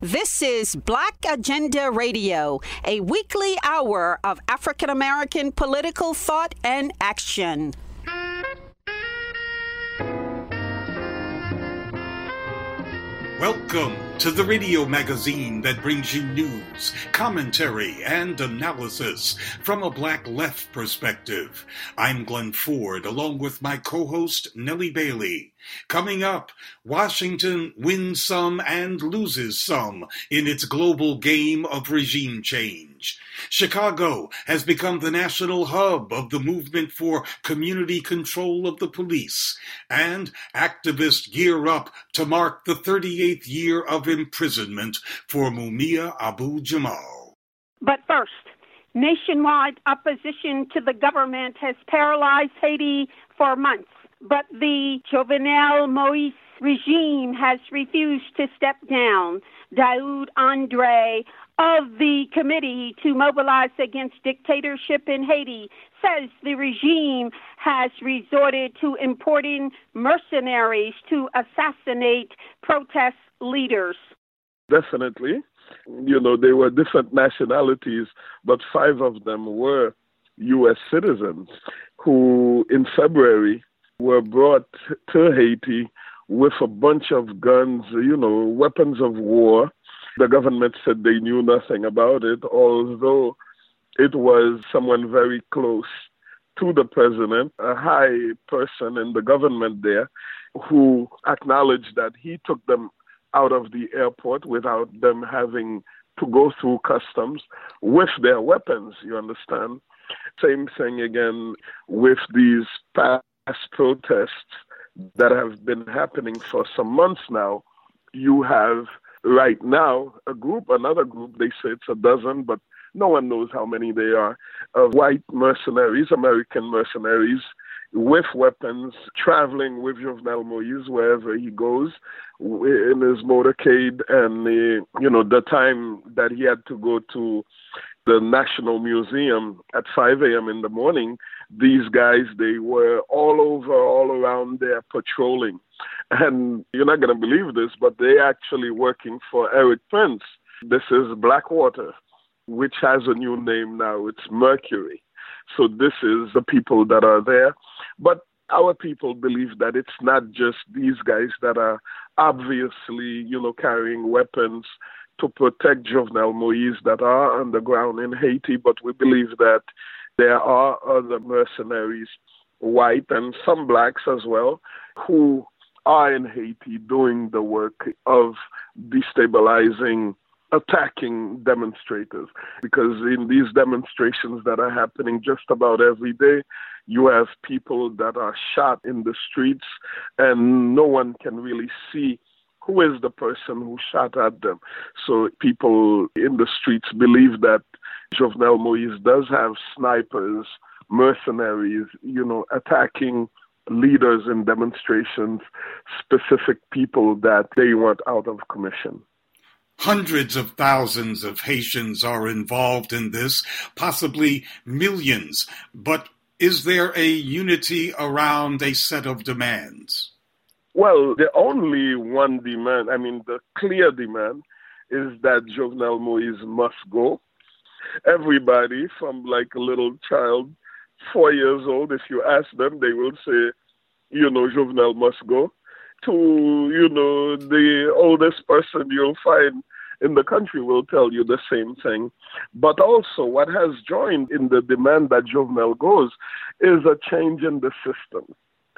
This is Black Agenda Radio, a weekly hour of African American political thought and action. Welcome to the radio magazine that brings you news, commentary, and analysis from a black left perspective. I'm Glen Ford, along with my co host, Nellie Bailey. Coming up, Washington wins some and loses some in its global game of regime change. Chicago has become the national hub of the movement for community control of the police, and activists gear up to mark the 38th year of imprisonment for Mumia Abu Jamal. But first, nationwide opposition to the government has paralyzed Haiti for months but the Jovenel Moise regime has refused to step down. Daoud Andre of the Committee to Mobilize Against Dictatorship in Haiti says the regime has resorted to importing mercenaries to assassinate protest leaders. Definitely. You know, they were different nationalities, but five of them were U.S. citizens who, in February, were brought to Haiti with a bunch of guns, you know, weapons of war. The government said they knew nothing about it, although it was someone very close to the president, a high person in the government there, who acknowledged that he took them out of the airport without them having to go through customs with their weapons, you understand? Same thing again with these past protests that have been happening for some months now, you have right now a group, another group, they say it's a dozen, but no one knows how many they are, of white mercenaries, American mercenaries, with weapons, traveling with Jovenel Moise wherever he goes in his motorcade, and you know the time that he had to go to the National Museum at 5 a.m. in the morning, these guys, they were all over, all around there patrolling. And you're not going to believe this, but they actually working for Erik Prince. This is Blackwater, which has a new name now. It's Mercury. So this is the people that are there. But our people believe that it's not just these guys that are obviously, you know, carrying weapons to protect Jovenel Moise that are on the ground in Haiti, but we believe that there are other mercenaries, white and some blacks as well, who are in Haiti doing the work of destabilizing, attacking demonstrators. Because in these demonstrations that are happening just about every day, you have people that are shot in the streets, and no one can really see who is the person who shot at them. So people in the streets believe that Jovenel Moise does have snipers, mercenaries, you know, attacking leaders in demonstrations, specific people that they want out of commission. Hundreds of thousands of Haitians are involved in this, possibly millions. But is there a unity around a set of demands? Well, the only one demand, I mean, the clear demand is that Jovenel Moise must go. Everybody, from like a little child, four years old, if you ask them, they will say, you know, Jovenel must go. To, you know, the oldest person you'll find in the country will tell you the same thing. But also, what has joined in the demand that Jovenel goes is a change in the system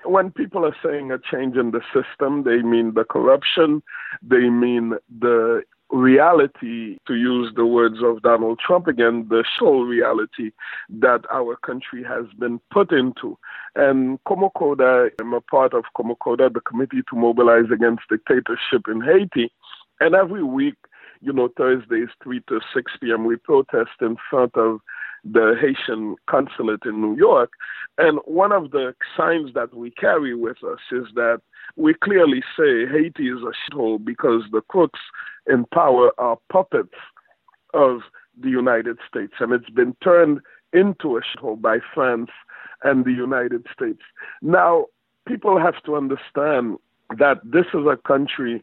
when people are saying a change in the system, they mean the corruption, they mean the reality, to use the words of Donald Trump again, the sole reality that our country has been put into. And COMOCODA, I'm a part of COMOCODA, the Committee to Mobilize Against Dictatorship in Haiti. And every week, you know, Thursdays, 3 to 6 p.m., we protest in front of the Haitian consulate in New York. And one of the signs that we carry with us is that we clearly say Haiti is a shithole because the crooks in power are puppets of the United States. And it's been turned into a shithole by France and the United States. Now, people have to understand that this is a country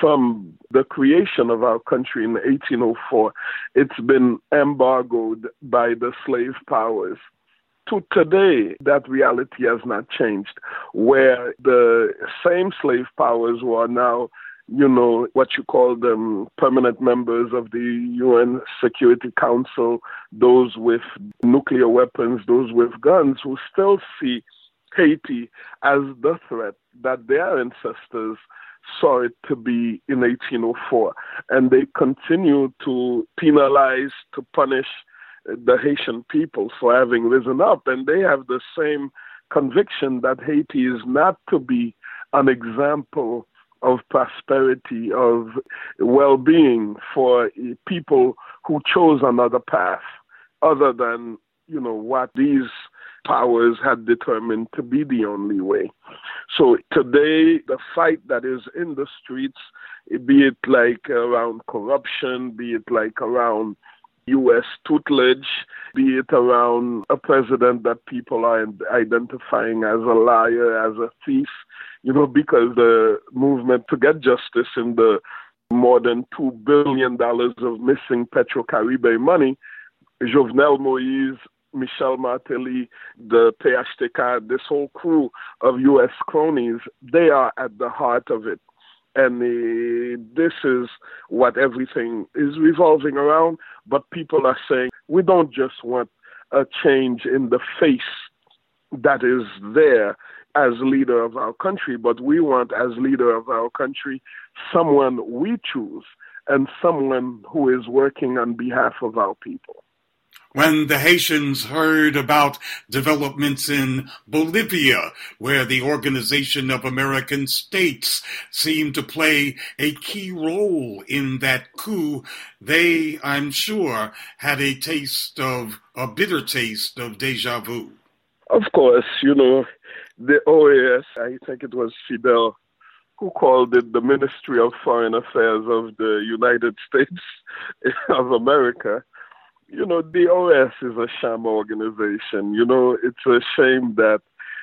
from the creation of our country in 1804. It's been embargoed by the slave powers. To today, that reality has not changed, where the same slave powers who are now you know, what you call them permanent members of the UN Security Council, those with nuclear weapons, those with guns, who still see Haiti as the threat that their ancestors saw it to be in 1804. And they continue to penalize, to punish uh, the Haitian people for having risen up. And they have the same conviction that Haiti is not to be an example of prosperity, of well being for uh, people who chose another path other than, you know, what these powers had determined to be the only way. So today, the fight that is in the streets, be it like around corruption, be it like around U.S. tutelage, be it around a president that people are identifying as a liar, as a thief, you know, because the movement to get justice in the more than $2 billion of missing Petro-Caribe money, Jovenel Moïse, Michel Martelly, the PHTK, this whole crew of U.S. cronies, they are at the heart of it. And uh, this is what everything is revolving around. But people are saying we don't just want a change in the face that is there as leader of our country, but we want as leader of our country someone we choose and someone who is working on behalf of our people when the Haitians heard about developments in Bolivia, where the Organization of American States seemed to play a key role in that coup, they, I'm sure, had a taste of, a bitter taste of deja vu. Of course, you know, the OAS, I think it was Fidel who called it the Ministry of Foreign Affairs of the United States of America you know, the OAS is a sham organization. You know, it's a shame that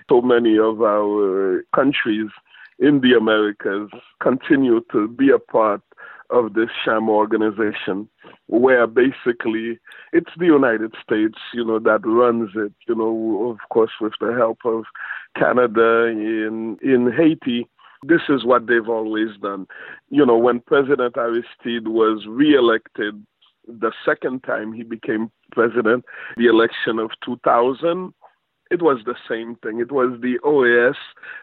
so many of our countries in the Americas continue to be a part of this sham organization where basically it's the United States, you know, that runs it, you know, of course with the help of Canada in in Haiti. This is what they've always done. You know, when President Aristide was reelected the second time he became president, the election of 2000, it was the same thing. It was the OAS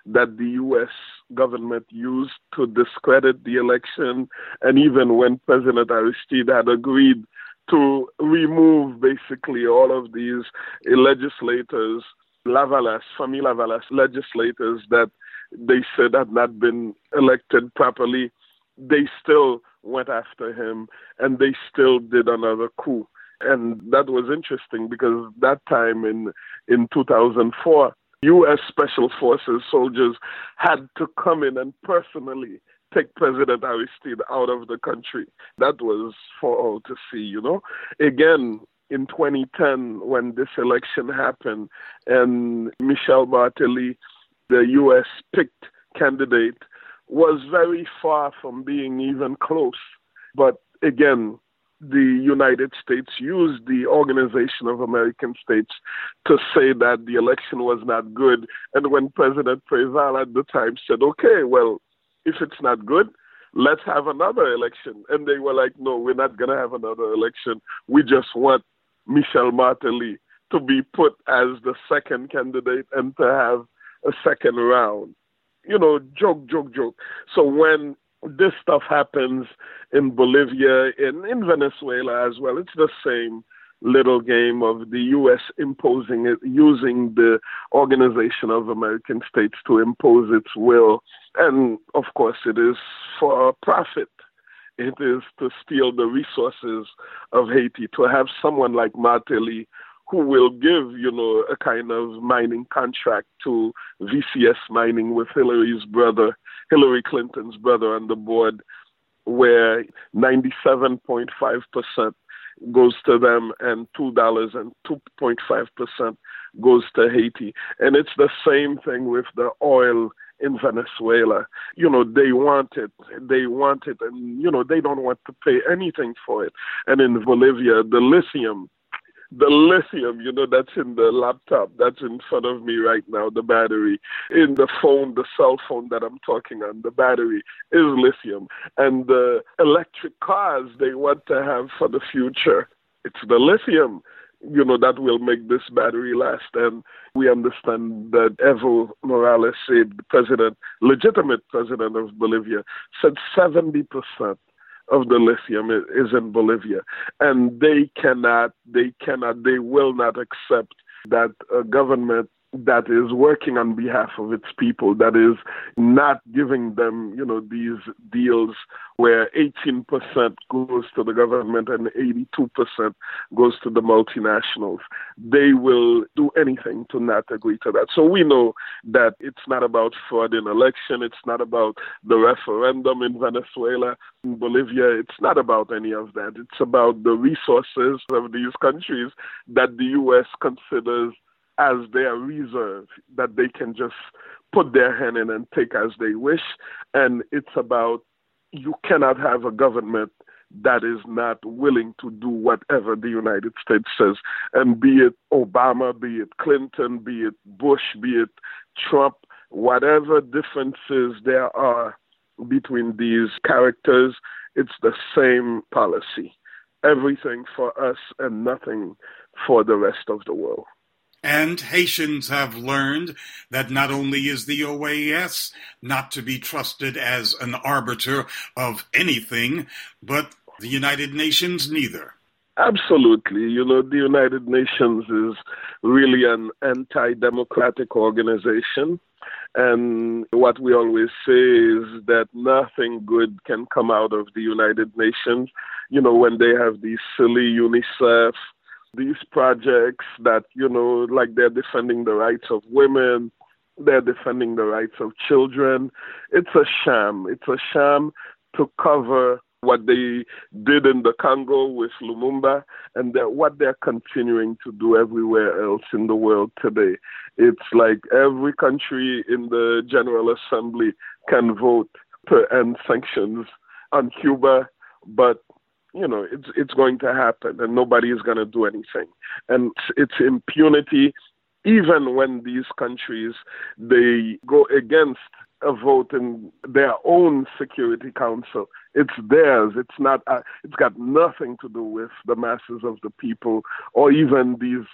that the U.S. government used to discredit the election. And even when President Aristide had agreed to remove basically all of these legislators, Lavalas, Famille Lavalas legislators that they said had not been elected properly, they still went after him and they still did another coup. And that was interesting because that time in, in 2004, U.S. Special Forces soldiers had to come in and personally take President Aristide out of the country. That was for all to see, you know. Again, in 2010, when this election happened, and Michel Martelly, the U.S. picked candidate was very far from being even close. But again, the United States used the Organization of American States to say that the election was not good. And when President Preval at the time said, okay, well, if it's not good, let's have another election. And they were like, no, we're not going to have another election. We just want Michel Martelly to be put as the second candidate and to have a second round you know, joke, joke, joke. So when this stuff happens in Bolivia, in, in Venezuela as well, it's the same little game of the U.S. imposing it, using the Organization of American States to impose its will. And of course, it is for profit. It is to steal the resources of Haiti, to have someone like Martelly who will give, you know, a kind of mining contract to VCS mining with Hillary's brother, Hillary Clinton's brother on the board, where 97.5% goes to them and $2 and 2.5% goes to Haiti. And it's the same thing with the oil in Venezuela. You know, they want it. They want it, and, you know, they don't want to pay anything for it. And in Bolivia, the lithium, the lithium, you know, that's in the laptop, that's in front of me right now, the battery. In the phone, the cell phone that I'm talking on, the battery is lithium. And the electric cars they want to have for the future, it's the lithium you know, that will make this battery last. And we understand that Evo Morales, the president, legitimate president of Bolivia, said 70% of the lithium is in Bolivia. And they cannot, they cannot, they will not accept that a government that is working on behalf of its people, that is not giving them, you know, these deals where 18% goes to the government and 82% goes to the multinationals. They will do anything to not agree to that. So we know that it's not about fraud in election. It's not about the referendum in Venezuela, in Bolivia. It's not about any of that. It's about the resources of these countries that the U.S. considers as their reserve that they can just put their hand in and take as they wish. And it's about you cannot have a government that is not willing to do whatever the United States says. And be it Obama, be it Clinton, be it Bush, be it Trump, whatever differences there are between these characters, it's the same policy. Everything for us and nothing for the rest of the world. And Haitians have learned that not only is the OAS not to be trusted as an arbiter of anything, but the United Nations neither. Absolutely. You know, the United Nations is really an anti democratic organization. And what we always say is that nothing good can come out of the United Nations. You know, when they have these silly UNICEF these projects that, you know, like they're defending the rights of women, they're defending the rights of children. It's a sham. It's a sham to cover what they did in the Congo with Lumumba and what they're continuing to do everywhere else in the world today. It's like every country in the General Assembly can vote to end sanctions on Cuba, but you know it's it's going to happen and nobody is going to do anything. And it's impunity even when these countries they go against a vote in their own security council. It's theirs. It's not uh, it's got nothing to do with the masses of the people or even these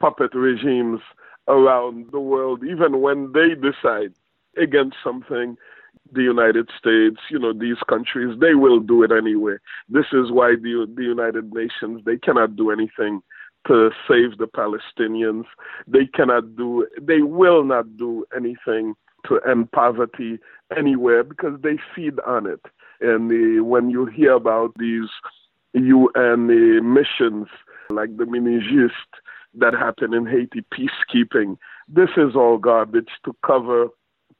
puppet regimes around the world even when they decide against something the United States, you know, these countries, they will do it anyway. This is why the, the United Nations, they cannot do anything to save the Palestinians. They cannot do, they will not do anything to end poverty anywhere because they feed on it. And the, when you hear about these UN uh, missions like the MINUSTAH that happened in Haiti, peacekeeping, this is all garbage to cover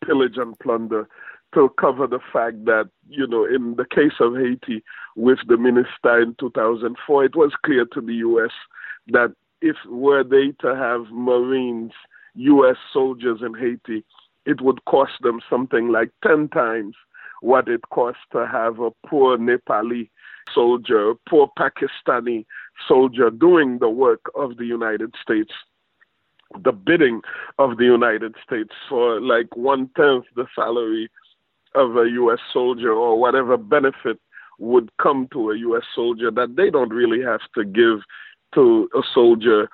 pillage and plunder to cover the fact that, you know, in the case of Haiti with the MINUSTAH in 2004, it was clear to the U.S. that if were they to have Marines, U.S. soldiers in Haiti, it would cost them something like 10 times what it costs to have a poor Nepali soldier, a poor Pakistani soldier doing the work of the United States the bidding of the United States for like one tenth the salary of a U.S. soldier or whatever benefit would come to a U.S. soldier that they don't really have to give to a soldier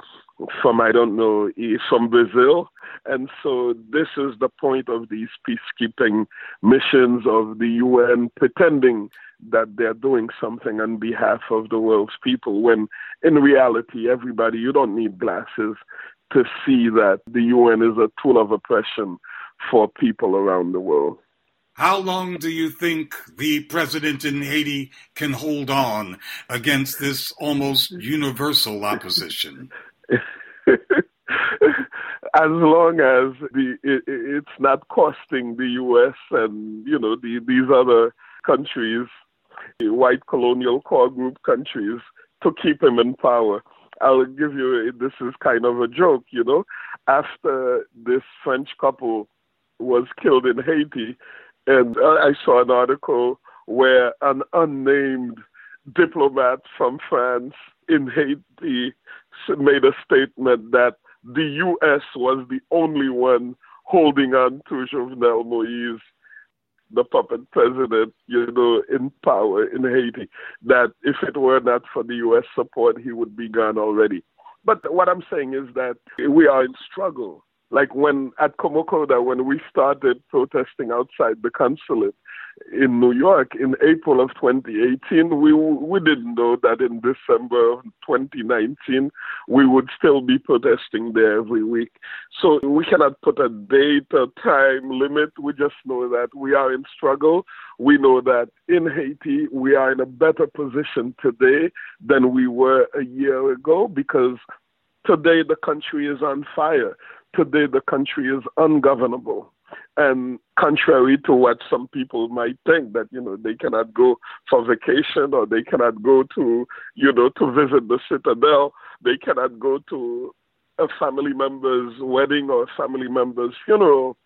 from, I don't know, from Brazil. And so this is the point of these peacekeeping missions of the UN pretending that they're doing something on behalf of the world's people when in reality, everybody, you don't need glasses to see that the UN is a tool of oppression for people around the world. How long do you think the president in Haiti can hold on against this almost universal opposition? as long as the it, it's not costing the U.S. and you know the, these other countries, the white colonial core group countries, to keep him in power. I'll give you this is kind of a joke, you know. After this French couple was killed in Haiti. And I saw an article where an unnamed diplomat from France in Haiti made a statement that the U.S. was the only one holding on to Jovenel Moise, the puppet president, you know, in power in Haiti, that if it were not for the U.S. support, he would be gone already. But what I'm saying is that we are in struggle like when at Komokoda, when we started protesting outside the consulate in New York in April of 2018, we we didn't know that in December of 2019 we would still be protesting there every week. So we cannot put a date, a time limit. We just know that we are in struggle. We know that in Haiti we are in a better position today than we were a year ago because today the country is on fire today the country is ungovernable. And contrary to what some people might think that, you know, they cannot go for vacation or they cannot go to, you know, to visit the citadel, they cannot go to a family member's wedding or a family member's funeral.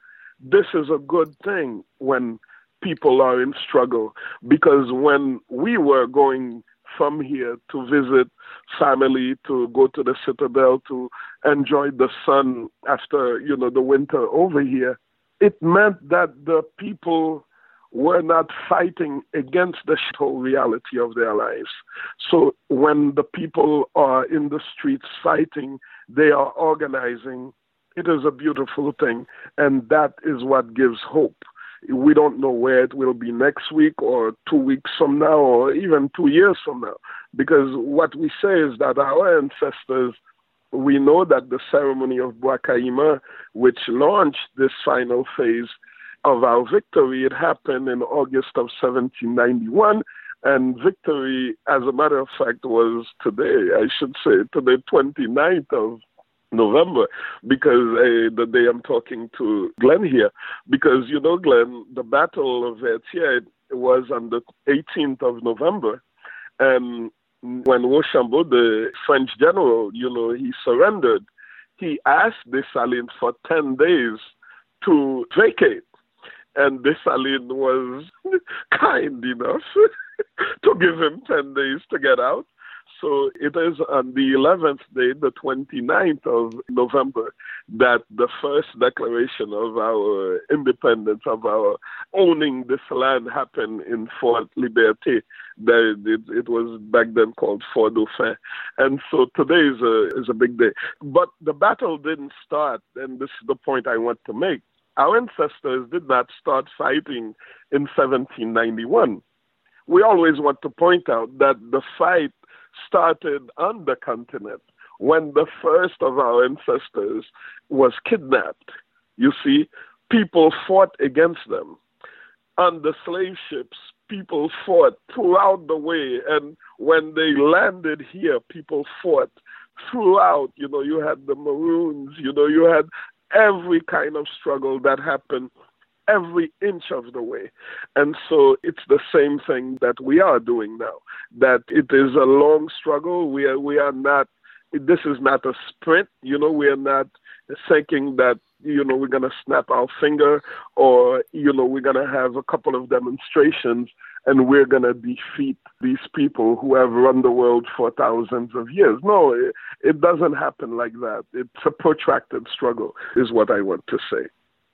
This is a good thing when people are in struggle because when we were going from here to visit family, to go to the citadel, to enjoy the sun after, you know, the winter over here, it meant that the people were not fighting against the whole reality of their lives. So when the people are in the streets fighting, they are organizing. It is a beautiful thing, and that is what gives hope we don't know where it will be next week or two weeks from now or even two years from now. Because what we say is that our ancestors, we know that the ceremony of Bwakaima, which launched this final phase of our victory, it happened in August of 1791. And victory, as a matter of fact, was today, I should say, today, 29th of November because uh, the day I'm talking to Glen here, because you know, Glen, the Battle of Vertières was on the 18th of November, and when Rochambeau, the French general, you know, he surrendered, he asked Dessalines for 10 days to vacate. And Dessalines was kind enough to give him 10 days to get out. So it is on the 11th day, the 29th of November, that the first declaration of our independence, of our owning this land happened in Fort Liberté. It, it was back then called Fort Dauphin. And so today is a, is a big day. But the battle didn't start, and this is the point I want to make. Our ancestors did not start fighting in 1791 we always want to point out that the fight started on the continent when the first of our ancestors was kidnapped. You see, people fought against them. On the slave ships, people fought throughout the way. And when they landed here, people fought throughout. You know, you had the Maroons, you know, you had every kind of struggle that happened every inch of the way. And so it's the same thing that we are doing now. That it is a long struggle. We are we are not this is not a sprint, you know, we are not thinking that you know we're going to snap our finger or you know we're going to have a couple of demonstrations and we're going to defeat these people who have run the world for thousands of years no it, it doesn't happen like that it's a protracted struggle is what i want to say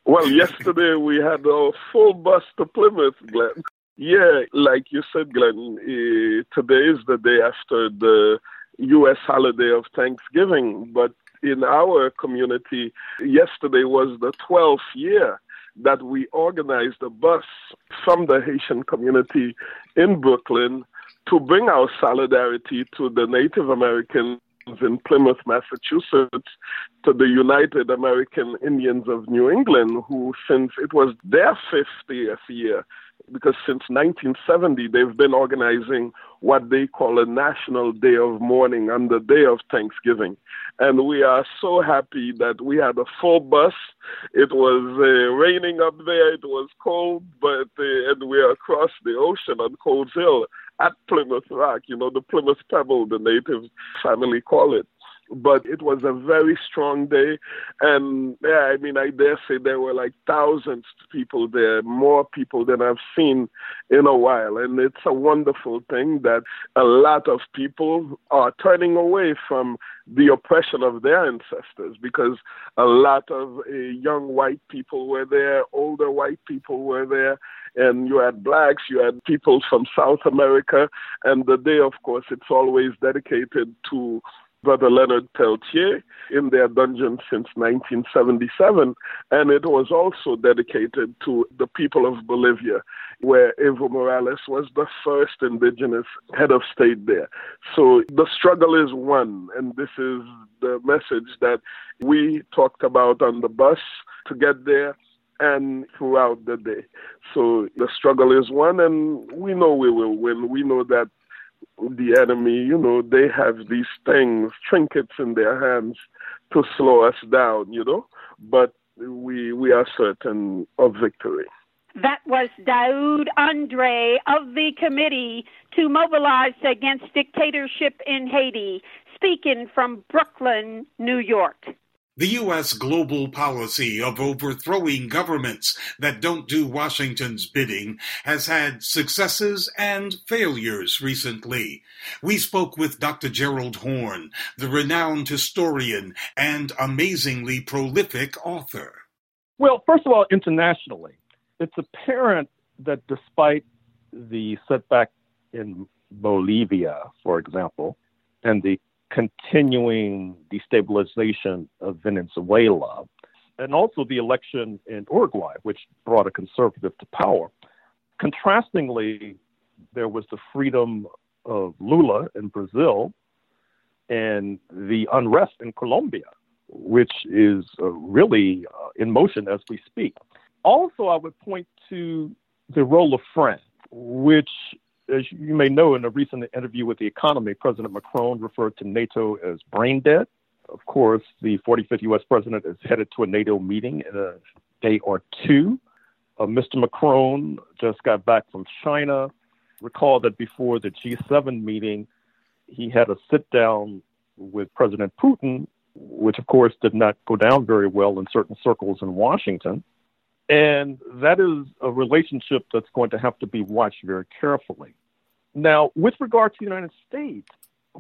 well, yesterday we had a full bus to Plymouth, Glen. Yeah, like you said, Glen, uh, today is the day after the U.S. holiday of Thanksgiving. But in our community, yesterday was the 12th year that we organized a bus from the Haitian community in Brooklyn to bring our solidarity to the Native American in Plymouth, Massachusetts, to the United American Indians of New England, who, since it was their 50th year, because since 1970 they've been organizing what they call a national day of mourning on the day of Thanksgiving. And we are so happy that we had a full bus. It was uh, raining up there, it was cold, but uh, and we are across the ocean on Coles Hill at Plymouth Rock, you know, the Plymouth Pebble, the native family call it. But it was a very strong day. And yeah, I mean, I dare say there were like thousands of people there, more people than I've seen in a while. And it's a wonderful thing that a lot of people are turning away from the oppression of their ancestors because a lot of uh, young white people were there, older white people were there, and you had blacks, you had people from South America. And the day, of course, it's always dedicated to Brother Leonard Peltier in their dungeon since 1977, and it was also dedicated to the people of Bolivia, where Evo Morales was the first indigenous head of state there. So the struggle is one, and this is the message that we talked about on the bus to get there and throughout the day. So the struggle is one, and we know we will win. We know that the enemy, you know, they have these things, trinkets in their hands to slow us down, you know, but we we are certain of victory. That was Daoud Andre of the Committee to Mobilize Against Dictatorship in Haiti, speaking from Brooklyn, New York. The U.S. global policy of overthrowing governments that don't do Washington's bidding has had successes and failures recently. We spoke with Dr. Gerald Horne, the renowned historian and amazingly prolific author. Well, first of all, internationally, it's apparent that despite the setback in Bolivia, for example, and the continuing destabilization of Venezuela, and also the election in Uruguay, which brought a conservative to power. Contrastingly, there was the freedom of Lula in Brazil and the unrest in Colombia, which is uh, really uh, in motion as we speak. Also, I would point to the role of France, which as you may know, in a recent interview with The Economy, President Macron referred to NATO as brain dead. Of course, the 45th U.S. president is headed to a NATO meeting in a day or two. Uh, Mr. Macron just got back from China. Recall that before the G7 meeting, he had a sit down with President Putin, which of course did not go down very well in certain circles in Washington. And that is a relationship that's going to have to be watched very carefully. Now, with regard to the United States,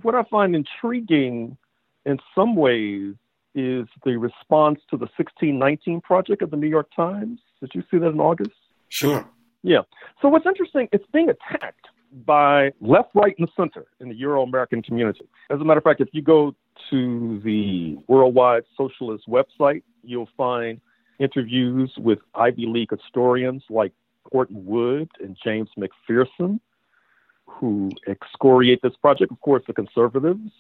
what I find intriguing in some ways is the response to the 1619 project of the New York Times. Did you see that in August? Sure. Yeah. So what's interesting, it's being attacked by left, right, and center in the Euro American community. As a matter of fact, if you go to the Worldwide Socialist website, you'll find interviews with Ivy League historians like Gordon Wood and James McPherson, who excoriate this project. Of course, the conservatives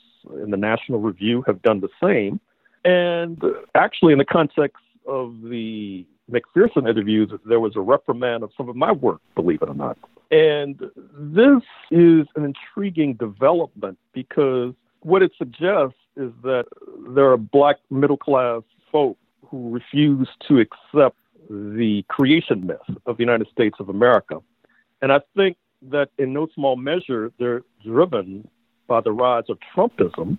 in the National Review have done the same. And actually, in the context of the McPherson interviews, there was a reprimand of some of my work, believe it or not. And this is an intriguing development because what it suggests is that there are black middle class folk who refuse to accept the creation myth of the United States of America. And I think that in no small measure, they're driven by the rise of Trumpism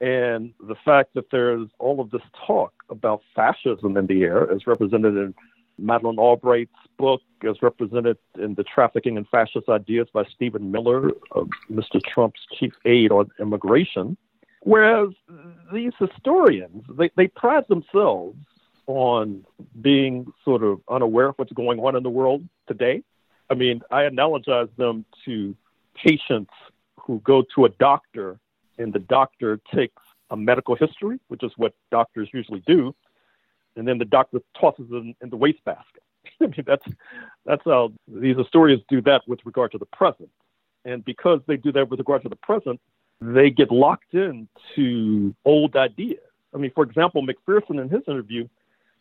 and the fact that there's all of this talk about fascism in the air, as represented in Madeleine Albright's book, as represented in the Trafficking in Fascist Ideas by Stephen Miller, uh, Mr. Trump's chief aide on immigration. Whereas these historians, they, they pride themselves on being sort of unaware of what's going on in the world today. I mean, I analogize them to patients who go to a doctor and the doctor takes a medical history, which is what doctors usually do, and then the doctor tosses it in, in the wastebasket. I mean, that's that's how these historians do that with regard to the present. And because they do that with regard to the present, they get locked into old ideas. I mean, for example, McPherson in his interview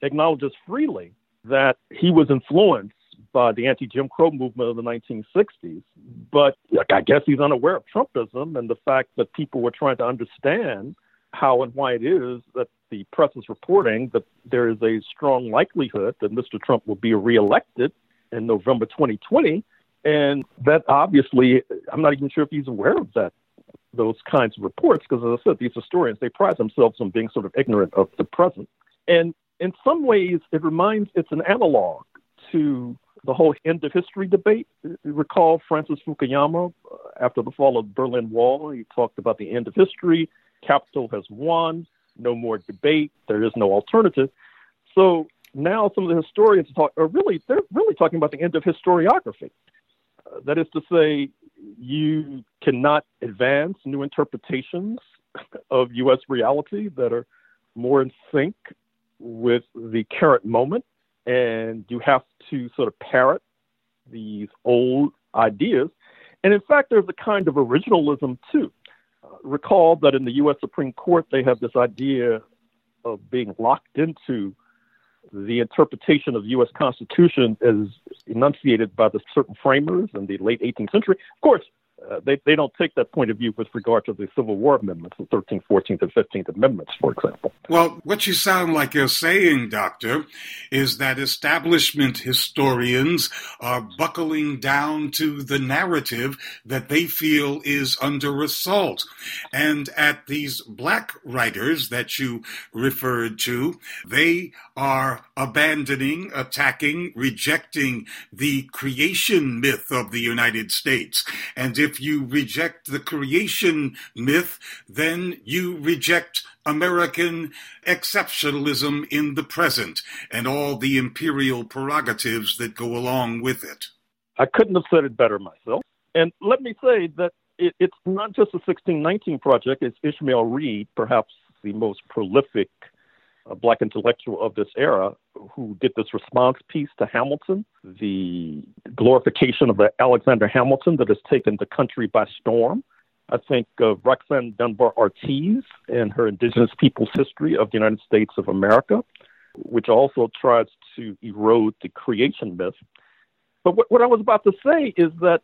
acknowledges freely that he was influenced by the anti-Jim Crow movement of the 1960s. But like, I guess he's unaware of Trumpism and the fact that people were trying to understand how and why it is that the press is reporting that there is a strong likelihood that Mr. Trump will be reelected in November 2020. And that obviously, I'm not even sure if he's aware of that those kinds of reports because, as I said, these historians they pride themselves on being sort of ignorant of the present, and in some ways, it reminds it's an analog to the whole end of history debate. recall Francis Fukuyama uh, after the fall of the Berlin Wall. He talked about the end of history. Capital has won. No more debate. There is no alternative. So now some of the historians talk are really they're really talking about the end of historiography. That is to say, you cannot advance new interpretations of U.S. reality that are more in sync with the current moment, and you have to sort of parrot these old ideas. And in fact, there's a kind of originalism too. Uh, recall that in the U.S. Supreme Court, they have this idea of being locked into the interpretation of the U.S. Constitution as enunciated by the certain framers in the late 18th century. Of course, uh, they, they don't take that point of view with regard to the Civil War amendments, the 13th, 14th, and 15th Amendments, for example. Well, what you sound like you're saying, Doctor, is that establishment historians are buckling down to the narrative that they feel is under assault. And at these black writers that you referred to, they are abandoning, attacking, rejecting the creation myth of the United States. And if you reject the creation myth, then you reject American exceptionalism in the present and all the imperial prerogatives that go along with it. I couldn't have said it better myself. And let me say that it, it's not just the 1619 project, it's Ishmael Reed, perhaps the most prolific a black intellectual of this era who did this response piece to Hamilton, the glorification of Alexander Hamilton that has taken the country by storm. I think of Roxanne Dunbar Ortiz and her Indigenous Peoples History of the United States of America, which also tries to erode the creation myth. But what, what I was about to say is that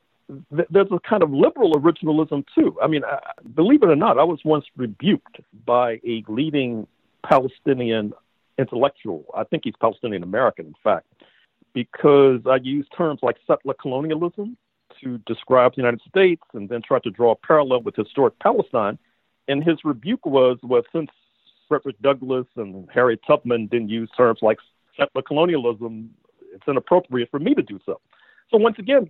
th- there's a kind of liberal originalism too. I mean, I, believe it or not, I was once rebuked by a leading Palestinian intellectual. I think he's Palestinian American, in fact, because I use terms like settler colonialism to describe the United States and then try to draw a parallel with historic Palestine. And his rebuke was, well, since Frederick Douglass and Harriet Tubman didn't use terms like settler colonialism, it's inappropriate for me to do so. So once again,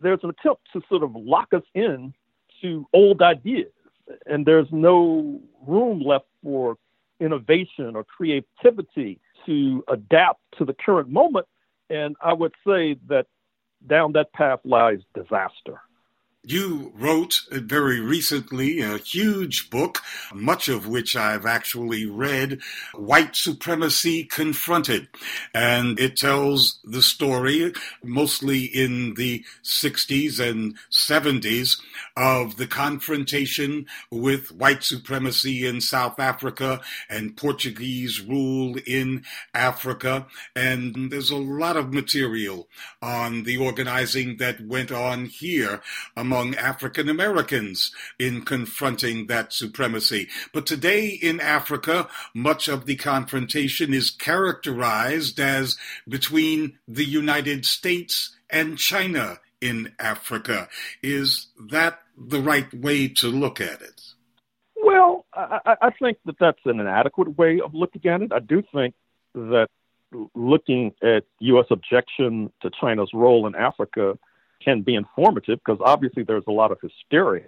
there's an attempt to sort of lock us in to old ideas, and there's no room left for innovation or creativity to adapt to the current moment. And I would say that down that path lies disaster. You wrote very recently a huge book, much of which I've actually read, White Supremacy Confronted. And it tells the story, mostly in the 60s and 70s, of the confrontation with white supremacy in South Africa and Portuguese rule in Africa. And there's a lot of material on the organizing that went on here among African Americans in confronting that supremacy. But today in Africa, much of the confrontation is characterized as between the United States and China in Africa. Is that the right way to look at it? Well, I, I think that that's an inadequate way of looking at it. I do think that looking at U.S. objection to China's role in Africa can be informative because obviously there's a lot of hysteria.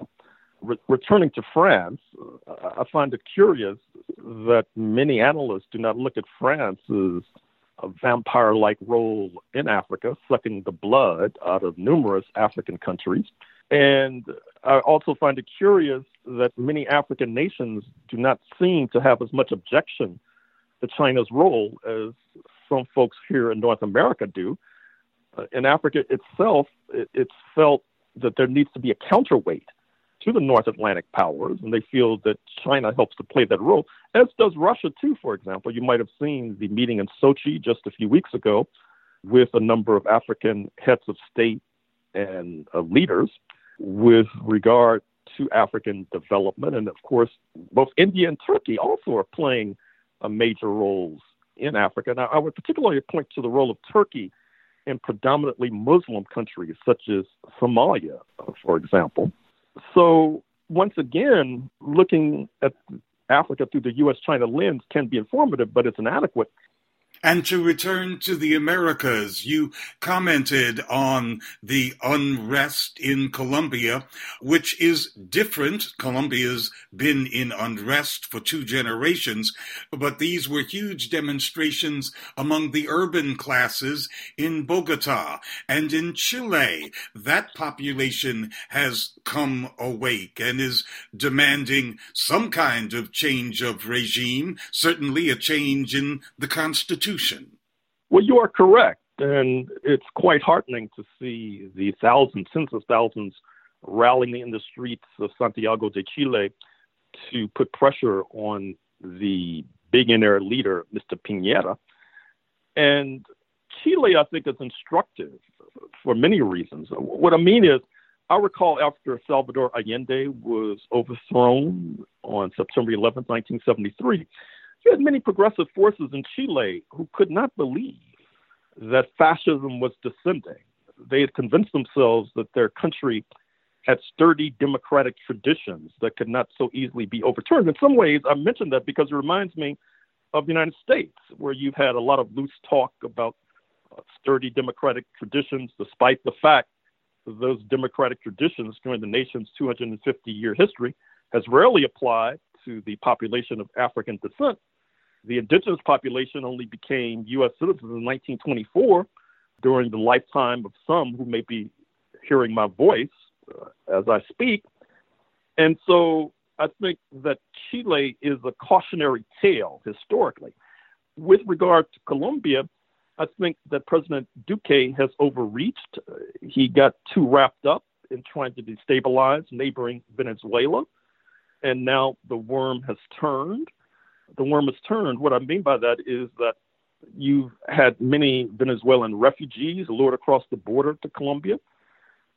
Re- returning to France, I find it curious that many analysts do not look at France's a vampire like role in Africa, sucking the blood out of numerous African countries. And I also find it curious that many African nations do not seem to have as much objection to China's role as some folks here in North America do in Africa itself, it, it's felt that there needs to be a counterweight to the North Atlantic powers, and they feel that China helps to play that role, as does Russia, too, for example. You might have seen the meeting in Sochi just a few weeks ago with a number of African heads of state and uh, leaders with regard to African development. And of course, both India and Turkey also are playing uh, major roles in Africa. Now, I would particularly point to the role of Turkey in predominantly Muslim countries such as Somalia, for example. So once again, looking at Africa through the U.S. China lens can be informative, but it's inadequate and to return to the Americas, you commented on the unrest in Colombia, which is different. Colombia's been in unrest for two generations, but these were huge demonstrations among the urban classes in Bogota and in Chile. That population has come awake and is demanding some kind of change of regime, certainly a change in the Constitution. Constitution. Well, you are correct. And it's quite heartening to see the thousands, tens of thousands, rallying in the streets of Santiago de Chile to put pressure on the billionaire leader, Mr. Piñera. And Chile, I think, is instructive for many reasons. What I mean is, I recall after Salvador Allende was overthrown on September 11, 1973, you had many progressive forces in Chile who could not believe that fascism was descending. They had convinced themselves that their country had sturdy democratic traditions that could not so easily be overturned. In some ways, I mention that because it reminds me of the United States, where you've had a lot of loose talk about uh, sturdy democratic traditions, despite the fact that those democratic traditions during the nation's 250 year history has rarely applied to the population of African descent the indigenous population only became U.S. citizens in 1924 during the lifetime of some who may be hearing my voice uh, as I speak. And so I think that Chile is a cautionary tale historically. With regard to Colombia, I think that President Duque has overreached. He got too wrapped up in trying to destabilize neighboring Venezuela, and now the worm has turned the worm has turned. What I mean by that is that you've had many Venezuelan refugees lured across the border to Colombia,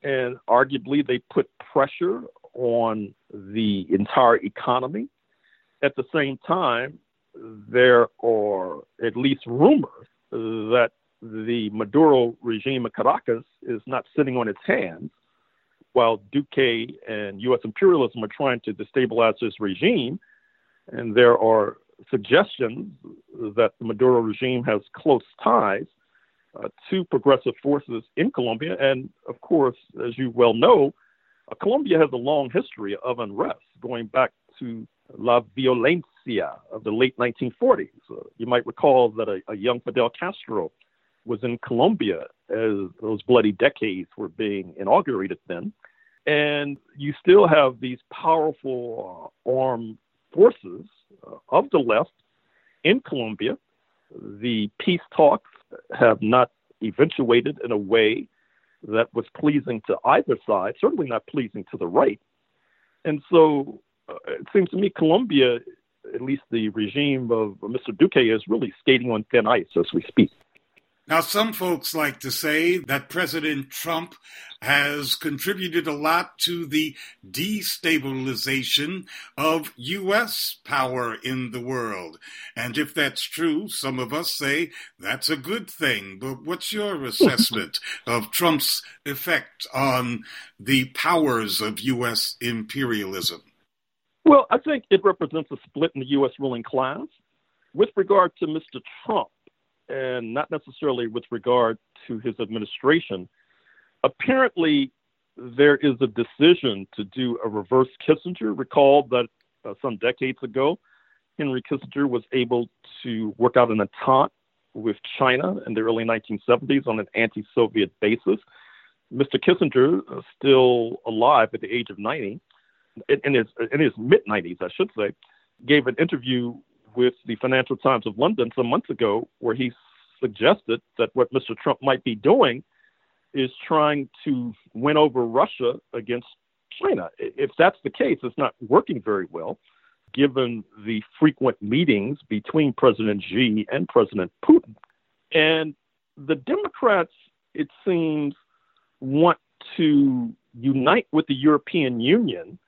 and arguably they put pressure on the entire economy. At the same time, there are at least rumors that the Maduro regime of Caracas is not sitting on its hands while Duque and U.S. imperialism are trying to destabilize this regime. And there are suggestions that the Maduro regime has close ties uh, to progressive forces in Colombia. And of course, as you well know, uh, Colombia has a long history of unrest going back to La Violencia of the late 1940s. Uh, you might recall that a, a, young Fidel Castro was in Colombia as those bloody decades were being inaugurated then. And you still have these powerful uh, armed forces of the left in Colombia. The peace talks have not eventuated in a way that was pleasing to either side, certainly not pleasing to the right. And so uh, it seems to me Colombia, at least the regime of Mr. Duque, is really skating on thin ice as we speak. Now, some folks like to say that President Trump has contributed a lot to the destabilization of U.S. power in the world. And if that's true, some of us say that's a good thing. But what's your assessment of Trump's effect on the powers of U.S. imperialism? Well, I think it represents a split in the U.S. ruling class. With regard to Mr. Trump, and not necessarily with regard to his administration. Apparently, there is a decision to do a reverse Kissinger. Recall that uh, some decades ago, Henry Kissinger was able to work out an entente with China in the early 1970s on an anti Soviet basis. Mr. Kissinger, uh, still alive at the age of 90, in, in his, in his mid 90s, I should say, gave an interview with the Financial Times of London some months ago, where he suggested that what Mr. Trump might be doing is trying to win over Russia against China. If that's the case, it's not working very well, given the frequent meetings between President Xi and President Putin. And the Democrats, it seems, want to unite with the European Union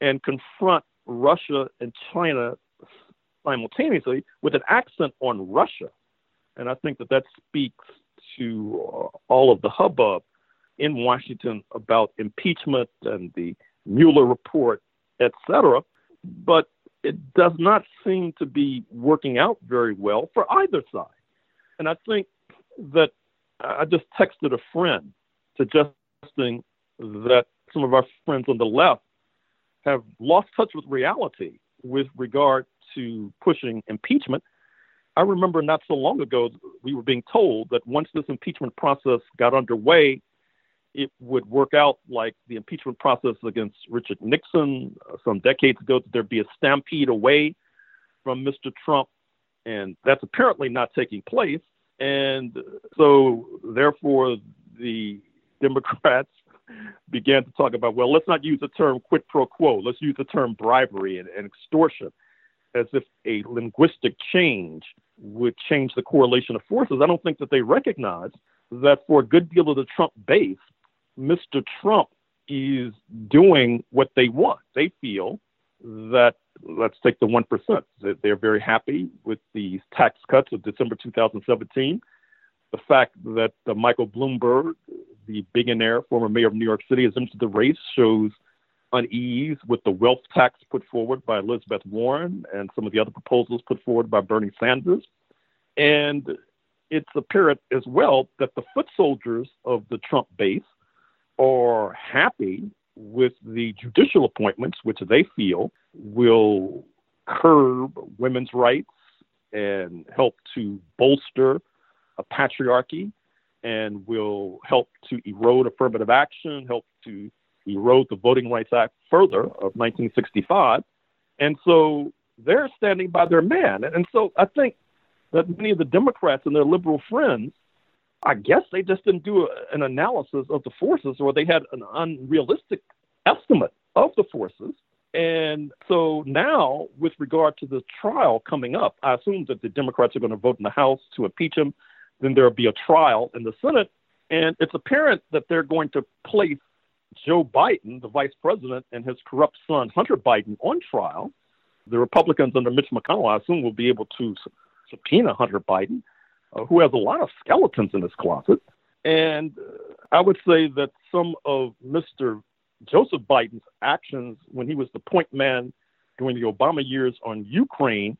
and confront Russia and China simultaneously with an accent on Russia. And I think that that speaks to uh, all of the hubbub in Washington about impeachment and the Mueller report etc. But it does not seem to be working out very well for either side. And I think that I just texted a friend suggesting that some of our friends on the left have lost touch with reality with regard to pushing impeachment. I remember not so long ago, we were being told that once this impeachment process got underway, it would work out like the impeachment process against Richard Nixon uh, some decades ago, that there'd be a stampede away from Mr. Trump. And that's apparently not taking place. And so, therefore, the Democrats began to talk about, well, let's not use the term quid pro quo, let's use the term bribery and, and extortion as if a linguistic change would change the correlation of forces. I don't think that they recognize that for a good deal of the Trump base, Mr. Trump is doing what they want. They feel that, let's take the 1%, they're very happy with the tax cuts of December 2017. The fact that uh, Michael Bloomberg, the billionaire, former mayor of New York City, has entered the race shows unease with the wealth tax put forward by Elizabeth Warren and some of the other proposals put forward by Bernie Sanders. And it's apparent as well that the foot soldiers of the Trump base are happy with the judicial appointments, which they feel will curb women's rights and help to bolster a patriarchy and will help to erode affirmative action, help to erode the Voting Rights Act further of 1965. And so they're standing by their man. And so I think that many of the Democrats and their liberal friends I guess they just didn't do a, an analysis of the forces, or they had an unrealistic estimate of the forces. And so now, with regard to the trial coming up, I assume that the Democrats are going to vote in the House to impeach him. Then there'll be a trial in the Senate. And it's apparent that they're going to place Joe Biden, the vice president, and his corrupt son, Hunter Biden, on trial. The Republicans under Mitch McConnell, I assume, will be able to subpoena Hunter Biden uh, who has a lot of skeletons in his closet. And uh, I would say that some of Mr. Joseph Biden's actions when he was the point man during the Obama years on Ukraine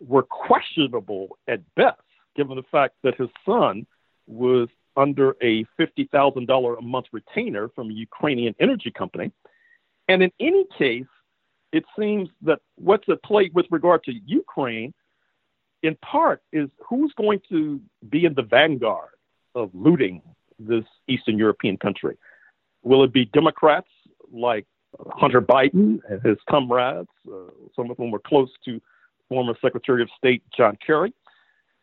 were questionable at best, given the fact that his son was under a $50,000 a month retainer from a Ukrainian energy company. And in any case, it seems that what's at play with regard to Ukraine in part is who's going to be in the vanguard of looting this Eastern European country? Will it be Democrats like Hunter Biden and his comrades, uh, some of whom were close to former Secretary of State John Kerry?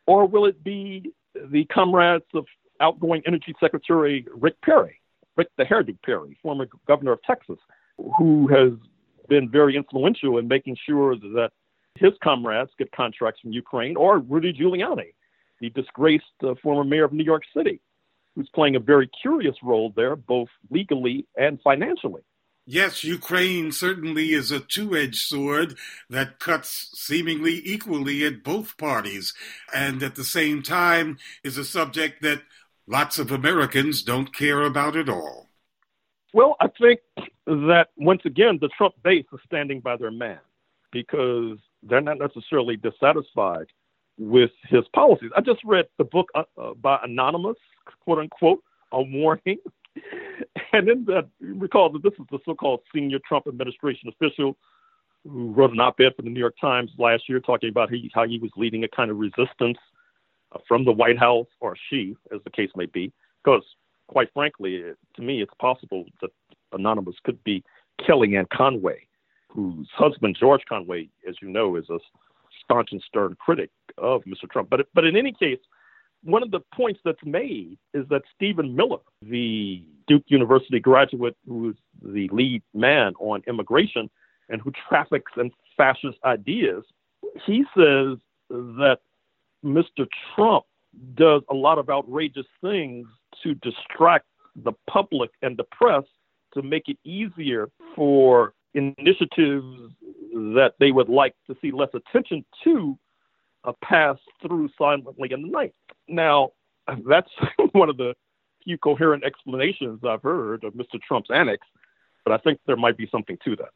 Or will it be the comrades of outgoing Energy Secretary Rick Perry, Rick the Hairdo Perry, former governor of Texas, who has been very influential in making sure that his comrades get contracts from Ukraine, or Rudy Giuliani, the disgraced uh, former mayor of New York City, who's playing a very curious role there, both legally and financially. Yes, Ukraine certainly is a two edged sword that cuts seemingly equally at both parties, and at the same time is a subject that lots of Americans don't care about at all. Well, I think that once again, the Trump base is standing by their man because they're not necessarily dissatisfied with his policies. I just read the book uh, uh, by Anonymous, quote unquote, a warning. and in that, recall that this is the so called senior Trump administration official who wrote an op ed for the New York Times last year talking about he, how he was leading a kind of resistance uh, from the White House, or she, as the case may be. Because, quite frankly, to me, it's possible that Anonymous could be Kellyanne Conway whose husband, George Conway, as you know, is a staunch and stern critic of Mr. Trump. But, but in any case, one of the points that's made is that Stephen Miller, the Duke University graduate who is the lead man on immigration and who traffics in fascist ideas, he says that Mr. Trump does a lot of outrageous things to distract the public and the press to make it easier for initiatives that they would like to see less attention to uh, pass through silently in the night. Now, that's one of the few coherent explanations I've heard of Mr. Trump's annex, but I think there might be something to that.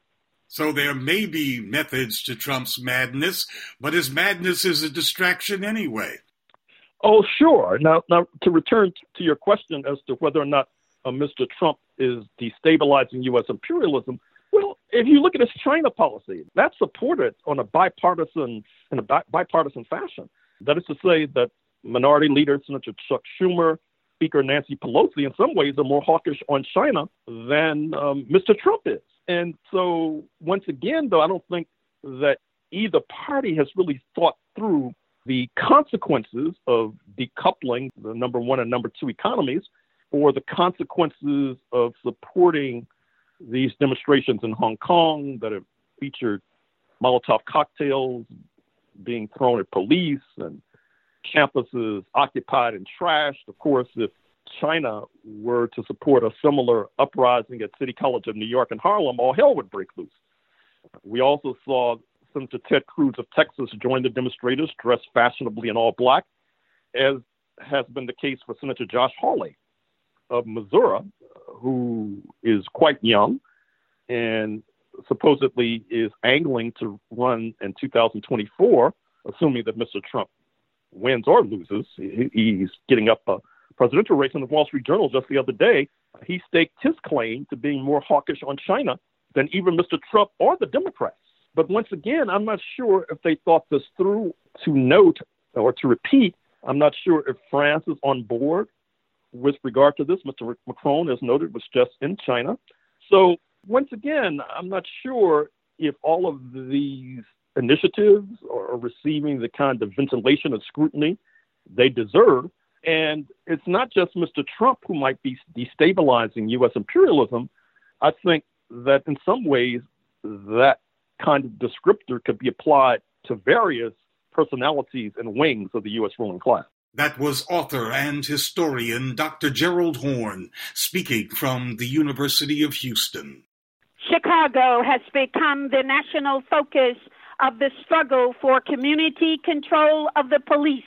So there may be methods to Trump's madness, but his madness is a distraction anyway. Oh, sure. Now, now to return to your question as to whether or not uh, Mr. Trump is destabilizing U.S. imperialism, well, if you look at his China policy, that's supported on a bipartisan in a bi- bipartisan fashion. That is to say that minority leaders such as Chuck Schumer, Speaker Nancy Pelosi, in some ways, are more hawkish on China than um, Mr. Trump is. And so, once again, though, I don't think that either party has really thought through the consequences of decoupling the number one and number two economies or the consequences of supporting these demonstrations in Hong Kong that have featured Molotov cocktails being thrown at police and campuses occupied and trashed. Of course, if China were to support a similar uprising at City College of New York and Harlem, all hell would break loose. We also saw Senator Ted Cruz of Texas join the demonstrators dressed fashionably in all black, as has been the case for Senator Josh Hawley of Missouri, who is quite young and supposedly is angling to run in 2024, assuming that Mr. Trump wins or loses. He's getting up a presidential race in the Wall Street Journal just the other day. He staked his claim to being more hawkish on China than even Mr. Trump or the Democrats. But once again, I'm not sure if they thought this through to note or to repeat. I'm not sure if France is on board with regard to this. Mr. Macron, as noted, was just in China. So once again, I'm not sure if all of these initiatives are receiving the kind of ventilation and scrutiny they deserve. And it's not just Mr. Trump who might be destabilizing U.S. imperialism. I think that in some ways, that kind of descriptor could be applied to various personalities and wings of the U.S. ruling class. That was author and historian Dr. Gerald Horne speaking from the University of Houston. Chicago has become the national focus of the struggle for community control of the police.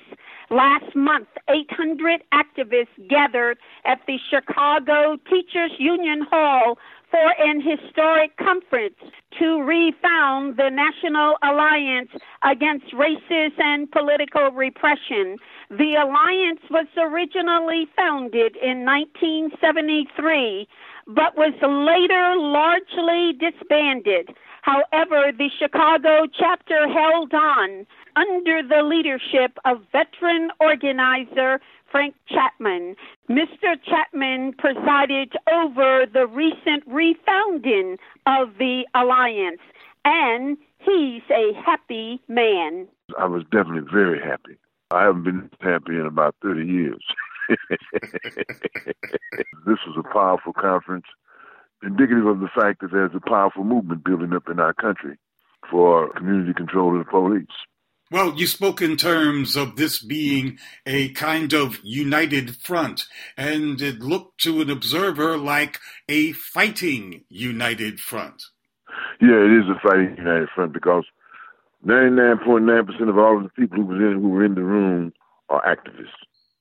Last month, 800 activists gathered at the Chicago Teachers Union Hall for an historic conference to refound the National Alliance Against Racist and Political Repression. The alliance was originally founded in 1973, but was later largely disbanded. However, the Chicago chapter held on under the leadership of veteran organizer Frank Chapman. Mr. Chapman presided over the recent refounding of the alliance, and he's a happy man. I was definitely very happy. I haven't been happy in about 30 years. this was a powerful conference, indicative of the fact that there's a powerful movement building up in our country for community control of the police. Well, you spoke in terms of this being a kind of united front, and it looked to an observer like a fighting united front. Yeah, it is a fighting united front because 99.9% of all of the people who, was in, who were in the room are activists.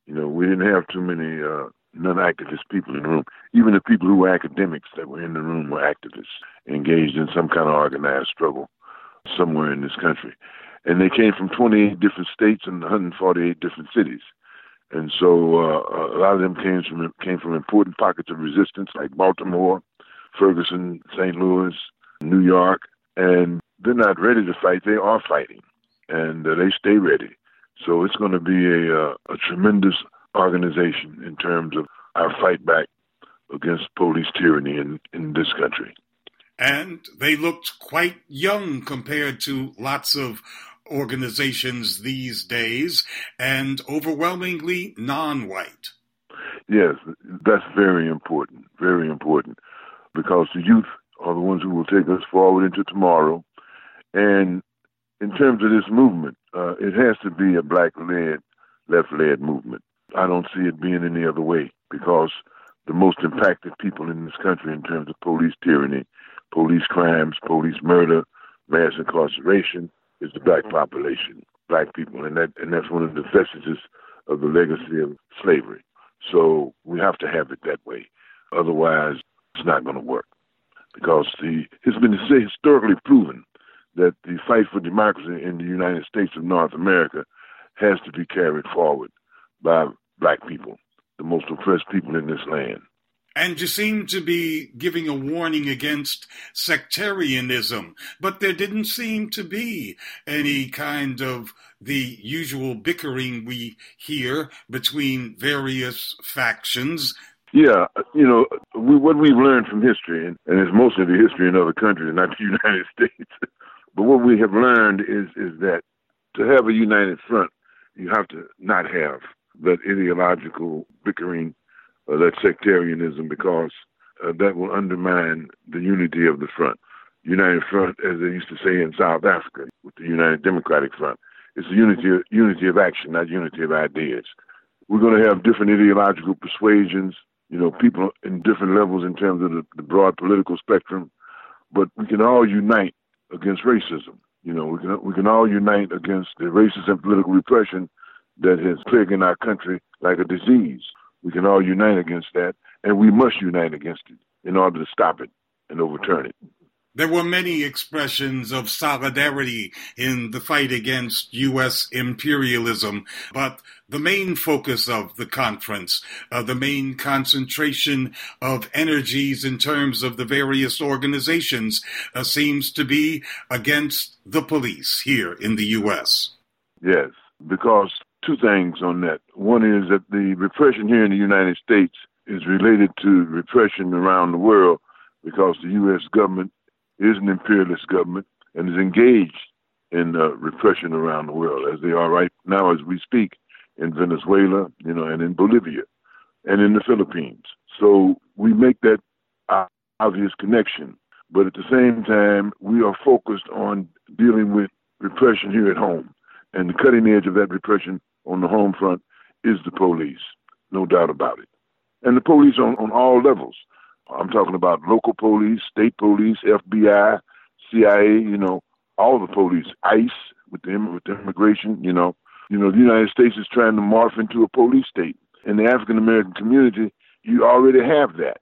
You know, we didn't have too many uh, non-activist people in the room. Even the people who were academics that were in the room were activists, engaged in some kind of organized struggle somewhere in this country and they came from 28 different states and 148 different cities. And so uh, a lot of them came from came from important pockets of resistance like Baltimore, Ferguson, St. Louis, New York, and they're not ready to fight. They are fighting, and uh, they stay ready. So it's going to be a, uh, a tremendous organization in terms of our fight back against police tyranny in, in this country. And they looked quite young compared to lots of organizations these days and overwhelmingly non white. Yes, that's very important, very important, because the youth are the ones who will take us forward into tomorrow. And in terms of this movement, uh, it has to be a black led, left led movement. I don't see it being any other way because the most impacted people in this country in terms of police tyranny, police crimes, police murder, mass incarceration, is the black population, black people, and that and that's one of the vestiges of the legacy of slavery. So we have to have it that way. Otherwise, it's not going to work. because the it's been historically proven that the fight for democracy in the United States of North America has to be carried forward by black people, the most oppressed people in this land. And you seem to be giving a warning against sectarianism, but there didn't seem to be any kind of the usual bickering we hear between various factions. Yeah, you know, we, what we've learned from history, and, it's mostly the history in other countries, not the United States, but what we have learned is, is that to have a united front, you have to not have that ideological bickering that sectarianism because uh, that will undermine the unity of the front. United Front, as they used to say in South Africa, with the United Democratic Front, it's a unity of, unity of action, not unity of ideas. We're going to have different ideological persuasions, you know, people in different levels in terms of the, the broad political spectrum, but we can all unite against racism. You know, we can we can all unite against the racist and political repression that has plagued our country like a disease. We can all unite against that, and we must unite against it in order to stop it and overturn it. There were many expressions of solidarity in the fight against U.S. imperialism, but the main focus of the conference, uh, the main concentration of energies in terms of the various organizations, uh, seems to be against the police here in the U.S. Yes, because two things on that. One is that the repression here in the United States is related to repression around the world because the U.S. government is an imperialist government and is engaged in uh, repression around the world, as they are right now as we speak in Venezuela, you know, and in Bolivia and in the Philippines. So we make that obvious connection. But at the same time, we are focused on dealing with repression here at home. And the cutting edge of that repression on the home front is the police, no doubt about it. And the police on, on all levels. I'm talking about local police, state police, FBI, CIA, you know, all the police, ICE with the, with the immigration, you know. You know, the United States is trying to morph into a police state. In the African American community, you already have that.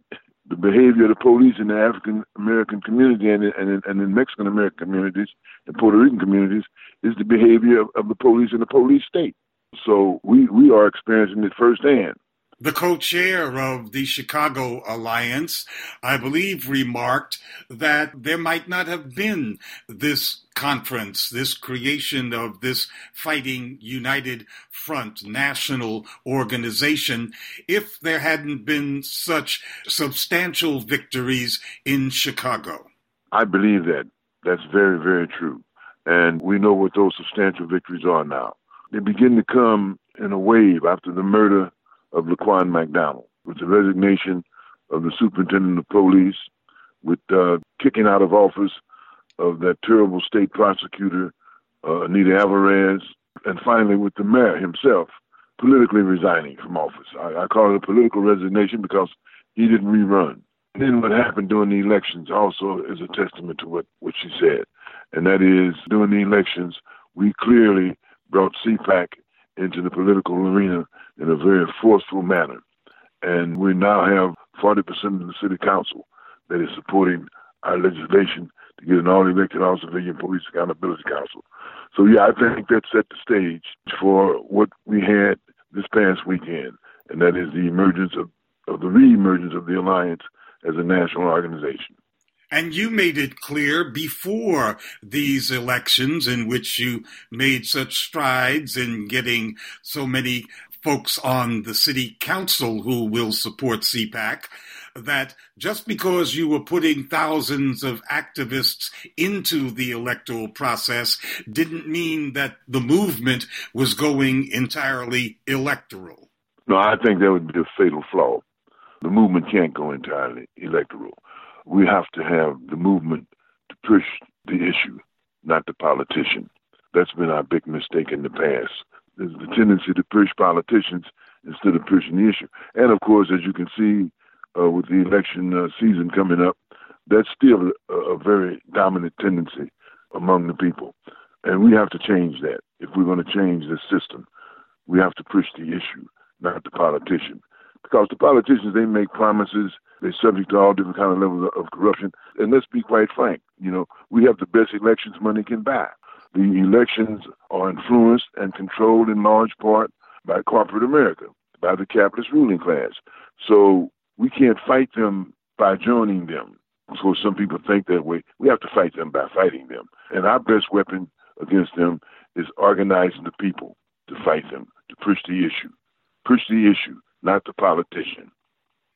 The behavior of the police in the African American community and, and, and in Mexican American communities and Puerto Rican communities is the behavior of, of the police in the police state. So we, we are experiencing it firsthand. The co chair of the Chicago Alliance, I believe, remarked that there might not have been this conference, this creation of this Fighting United Front national organization, if there hadn't been such substantial victories in Chicago. I believe that. That's very, very true. And we know what those substantial victories are now. They begin to come in a wave after the murder of Laquan McDonald, with the resignation of the superintendent of police, with uh, kicking out of office of that terrible state prosecutor, uh, Anita Alvarez, and finally with the mayor himself politically resigning from office. I, I call it a political resignation because he didn't rerun. And then what happened during the elections also is a testament to what, what she said. And that is, during the elections, we clearly brought CPAC into the political arena in a very forceful manner. And we now have 40% of the city council that is supporting our legislation to get an all-elected All Civilian Police Accountability Council. So yeah, I think that set the stage for what we had this past weekend, and that is the emergence of, of the re-emergence of the alliance as a national organization. And you made it clear before these elections, in which you made such strides in getting so many folks on the city council who will support CPAC, that just because you were putting thousands of activists into the electoral process didn't mean that the movement was going entirely electoral. No, I think that would be a fatal flaw. The movement can't go entirely electoral we have to have the movement to push the issue, not the politician. That's been our big mistake in the past. There's the tendency to push politicians instead of pushing the issue. And of course, as you can see uh, with the election uh, season coming up, that's still a, a very dominant tendency among the people. And we have to change that. If we're going to change the system, we have to push the issue, not the politician. Because the politicians they make promises. They're subject to all different kind of levels of corruption. And let's be quite frank, you know, we have the best elections money can buy. The elections are influenced and controlled in large part by corporate America, by the capitalist ruling class. So we can't fight them by joining them. So some people think that way. We have to fight them by fighting them. And our best weapon against them is organizing the people to fight them, to push the issue. Push the issue, not the politician.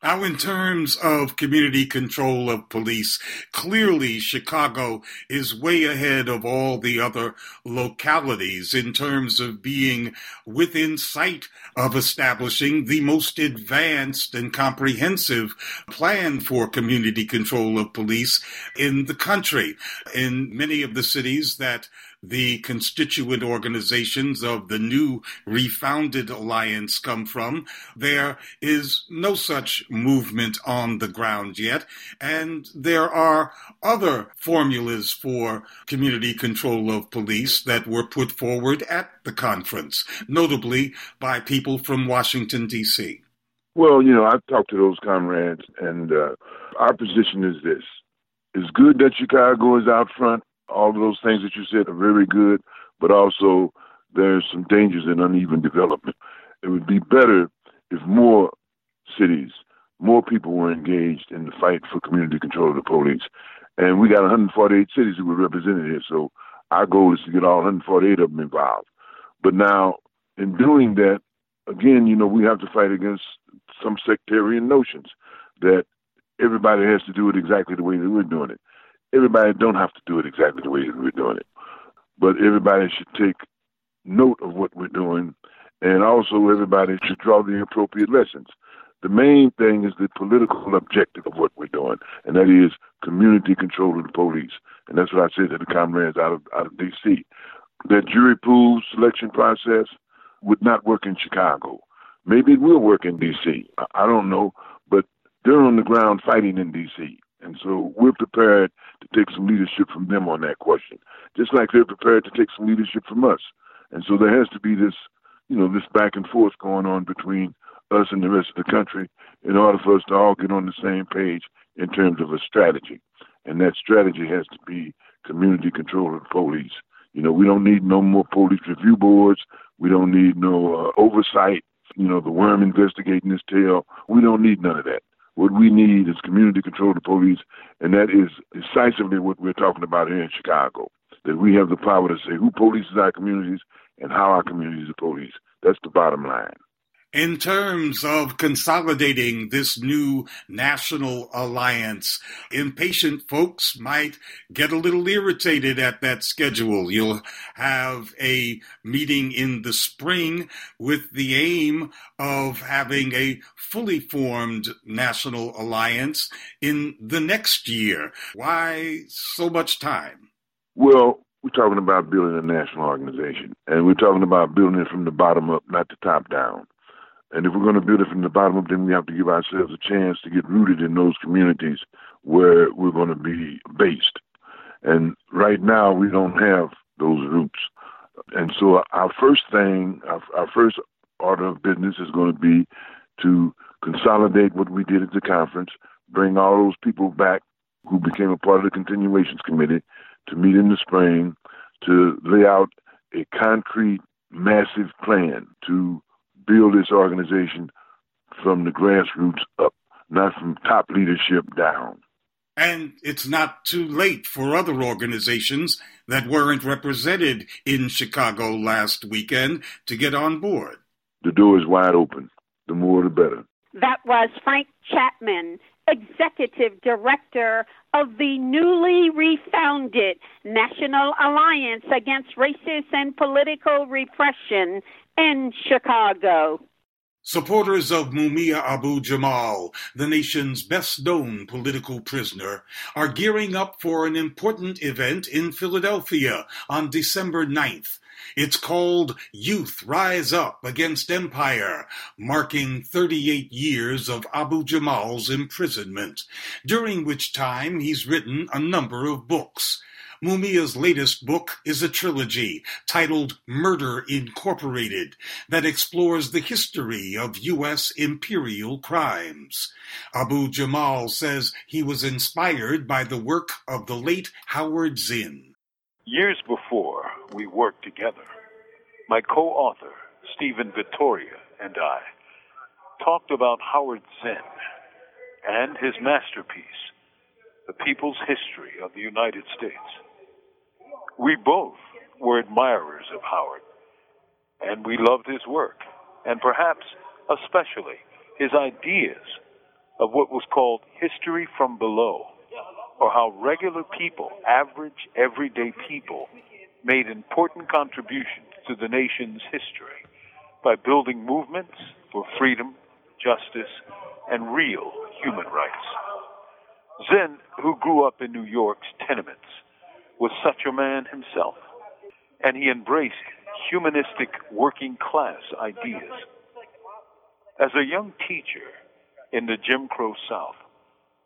Now, in terms of community control of police, clearly Chicago is way ahead of all the other localities in terms of being within sight of establishing the most advanced and comprehensive plan for community control of police in the country. In many of the cities that the constituent organizations of the new refounded alliance come from. There is no such movement on the ground yet, and there are other formulas for community control of police that were put forward at the conference, notably by people from Washington, D.C. Well, you know, I've talked to those comrades, and uh, our position is this. It's good that Chicago is out front all of those things that you said are very good, but also there's some dangers in uneven development. It would be better if more cities, more people were engaged in the fight for community control of the police. And we got 148 cities that were represented here, so our goal is to get all 148 of them involved. But now, in doing that, again, you know, we have to fight against some sectarian notions that everybody has to do it exactly the way that we're doing it everybody don't have to do it exactly the way that we're doing it, but everybody should take note of what we're doing, and also everybody should draw the appropriate lessons. The main thing is the political objective of what we're doing, and that is community control of the police. And that's what I said to the comrades out of out of D.C. That jury pool selection process would not work in Chicago. Maybe it will work in D.C. I don't know, but they're on the ground fighting in D.C. And so we're prepared to take some leadership from them on that question, just like they're prepared to take some leadership from us. And so there has to be this, you know, this back and forth going on between us and the rest of the country in order for us to all get on the same page in terms of a strategy. And that strategy has to be community control of the police. You know, we don't need no more police review boards. We don't need no uh, oversight. You know, the worm investigating his tail. We don't need none of that. What we need is community control of the police, and that is decisively what we're talking about here in Chicago. That we have the power to say who polices our communities and how our communities are policed. That's the bottom line in terms of consolidating this new national alliance. Impatient folks might get a little irritated at that schedule. You'll have a meeting in the spring with the aim of having a fully formed national alliance in the next year. Why so much time? Well, we're talking about building a national organization, and we're talking about building it from the bottom up, not the top down. And if we're going to build it from the bottom up, then we have to give ourselves a chance to get rooted in those communities where we're going to be based. And right now, we don't have those roots. And so, our first thing, our, our first order of business is going to be to consolidate what we did at the conference, bring all those people back who became a part of the continuations committee to meet in the spring to lay out a concrete, massive plan to build this organization from the grassroots up, not from top leadership down. And it's not too late for other organizations that weren't represented in Chicago last weekend to get on board. The door is wide open. The more, the better. That was Frank Chapman, Executive Director of the newly refounded National Alliance Against Racist and Political Repression in Chicago. Supporters of Mumia Abu Jamal, the nation's best known political prisoner, are gearing up for an important event in Philadelphia on December 9th. It's called Youth Rise Up Against Empire, marking 38 years of Abu Jamal's imprisonment, during which time he's written a number of books. Mumia's latest book is a trilogy titled Murder Incorporated that explores the history of U.S. imperial crimes. Abu Jamal says he was inspired by the work of the late Howard Zinn. Years before we worked together, my co author, Stephen Vittoria, and I talked about Howard Zinn and his masterpiece, The People's History of the United States. We both were admirers of Howard, and we loved his work, and perhaps especially his ideas of what was called history from below, or how regular people, average, everyday people, made important contributions to the nation's history by building movements for freedom, justice, and real human rights. Zinn, who grew up in New York's tenements, was such a man himself, and he embraced humanistic working class ideas. As a young teacher in the Jim Crow South,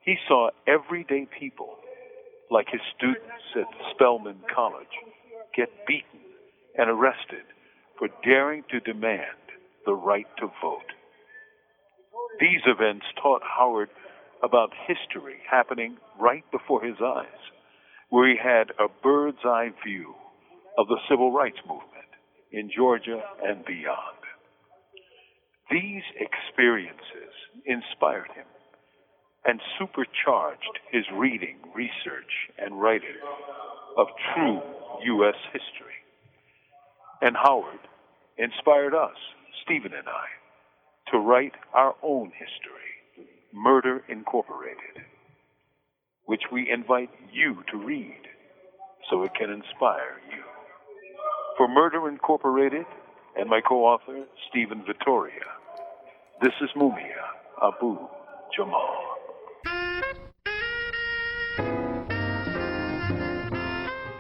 he saw everyday people, like his students at Spelman College, get beaten and arrested for daring to demand the right to vote. These events taught Howard about history happening right before his eyes, he had a bird's eye view of the civil rights movement in Georgia and beyond. These experiences inspired him and supercharged his reading, research, and writing of true U.S. history. And Howard inspired us, Stephen and I, to write our own history, Murder Incorporated, which we invite you to read so it can inspire you. For Murder Incorporated and my co author, Stephen Vittoria, this is Mumia Abu Jamal.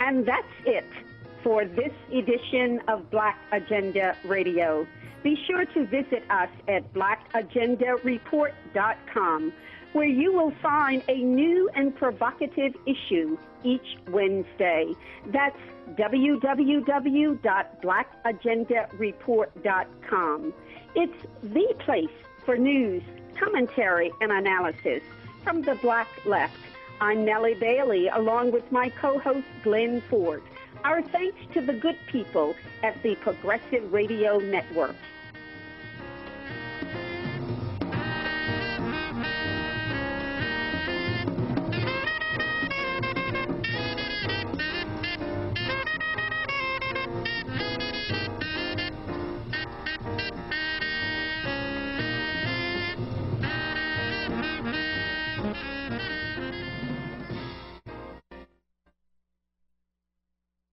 And that's it for this edition of Black Agenda Radio. Be sure to visit us at blackagendareport.com, where you will find a new and provocative issue each Wednesday. That's www.blackagendareport.com. It's the place for news, commentary, and analysis from the Black Left. I'm Nellie Bailey, along with my co host Glen Ford. Our thanks to the good people at the Progressive Radio Network.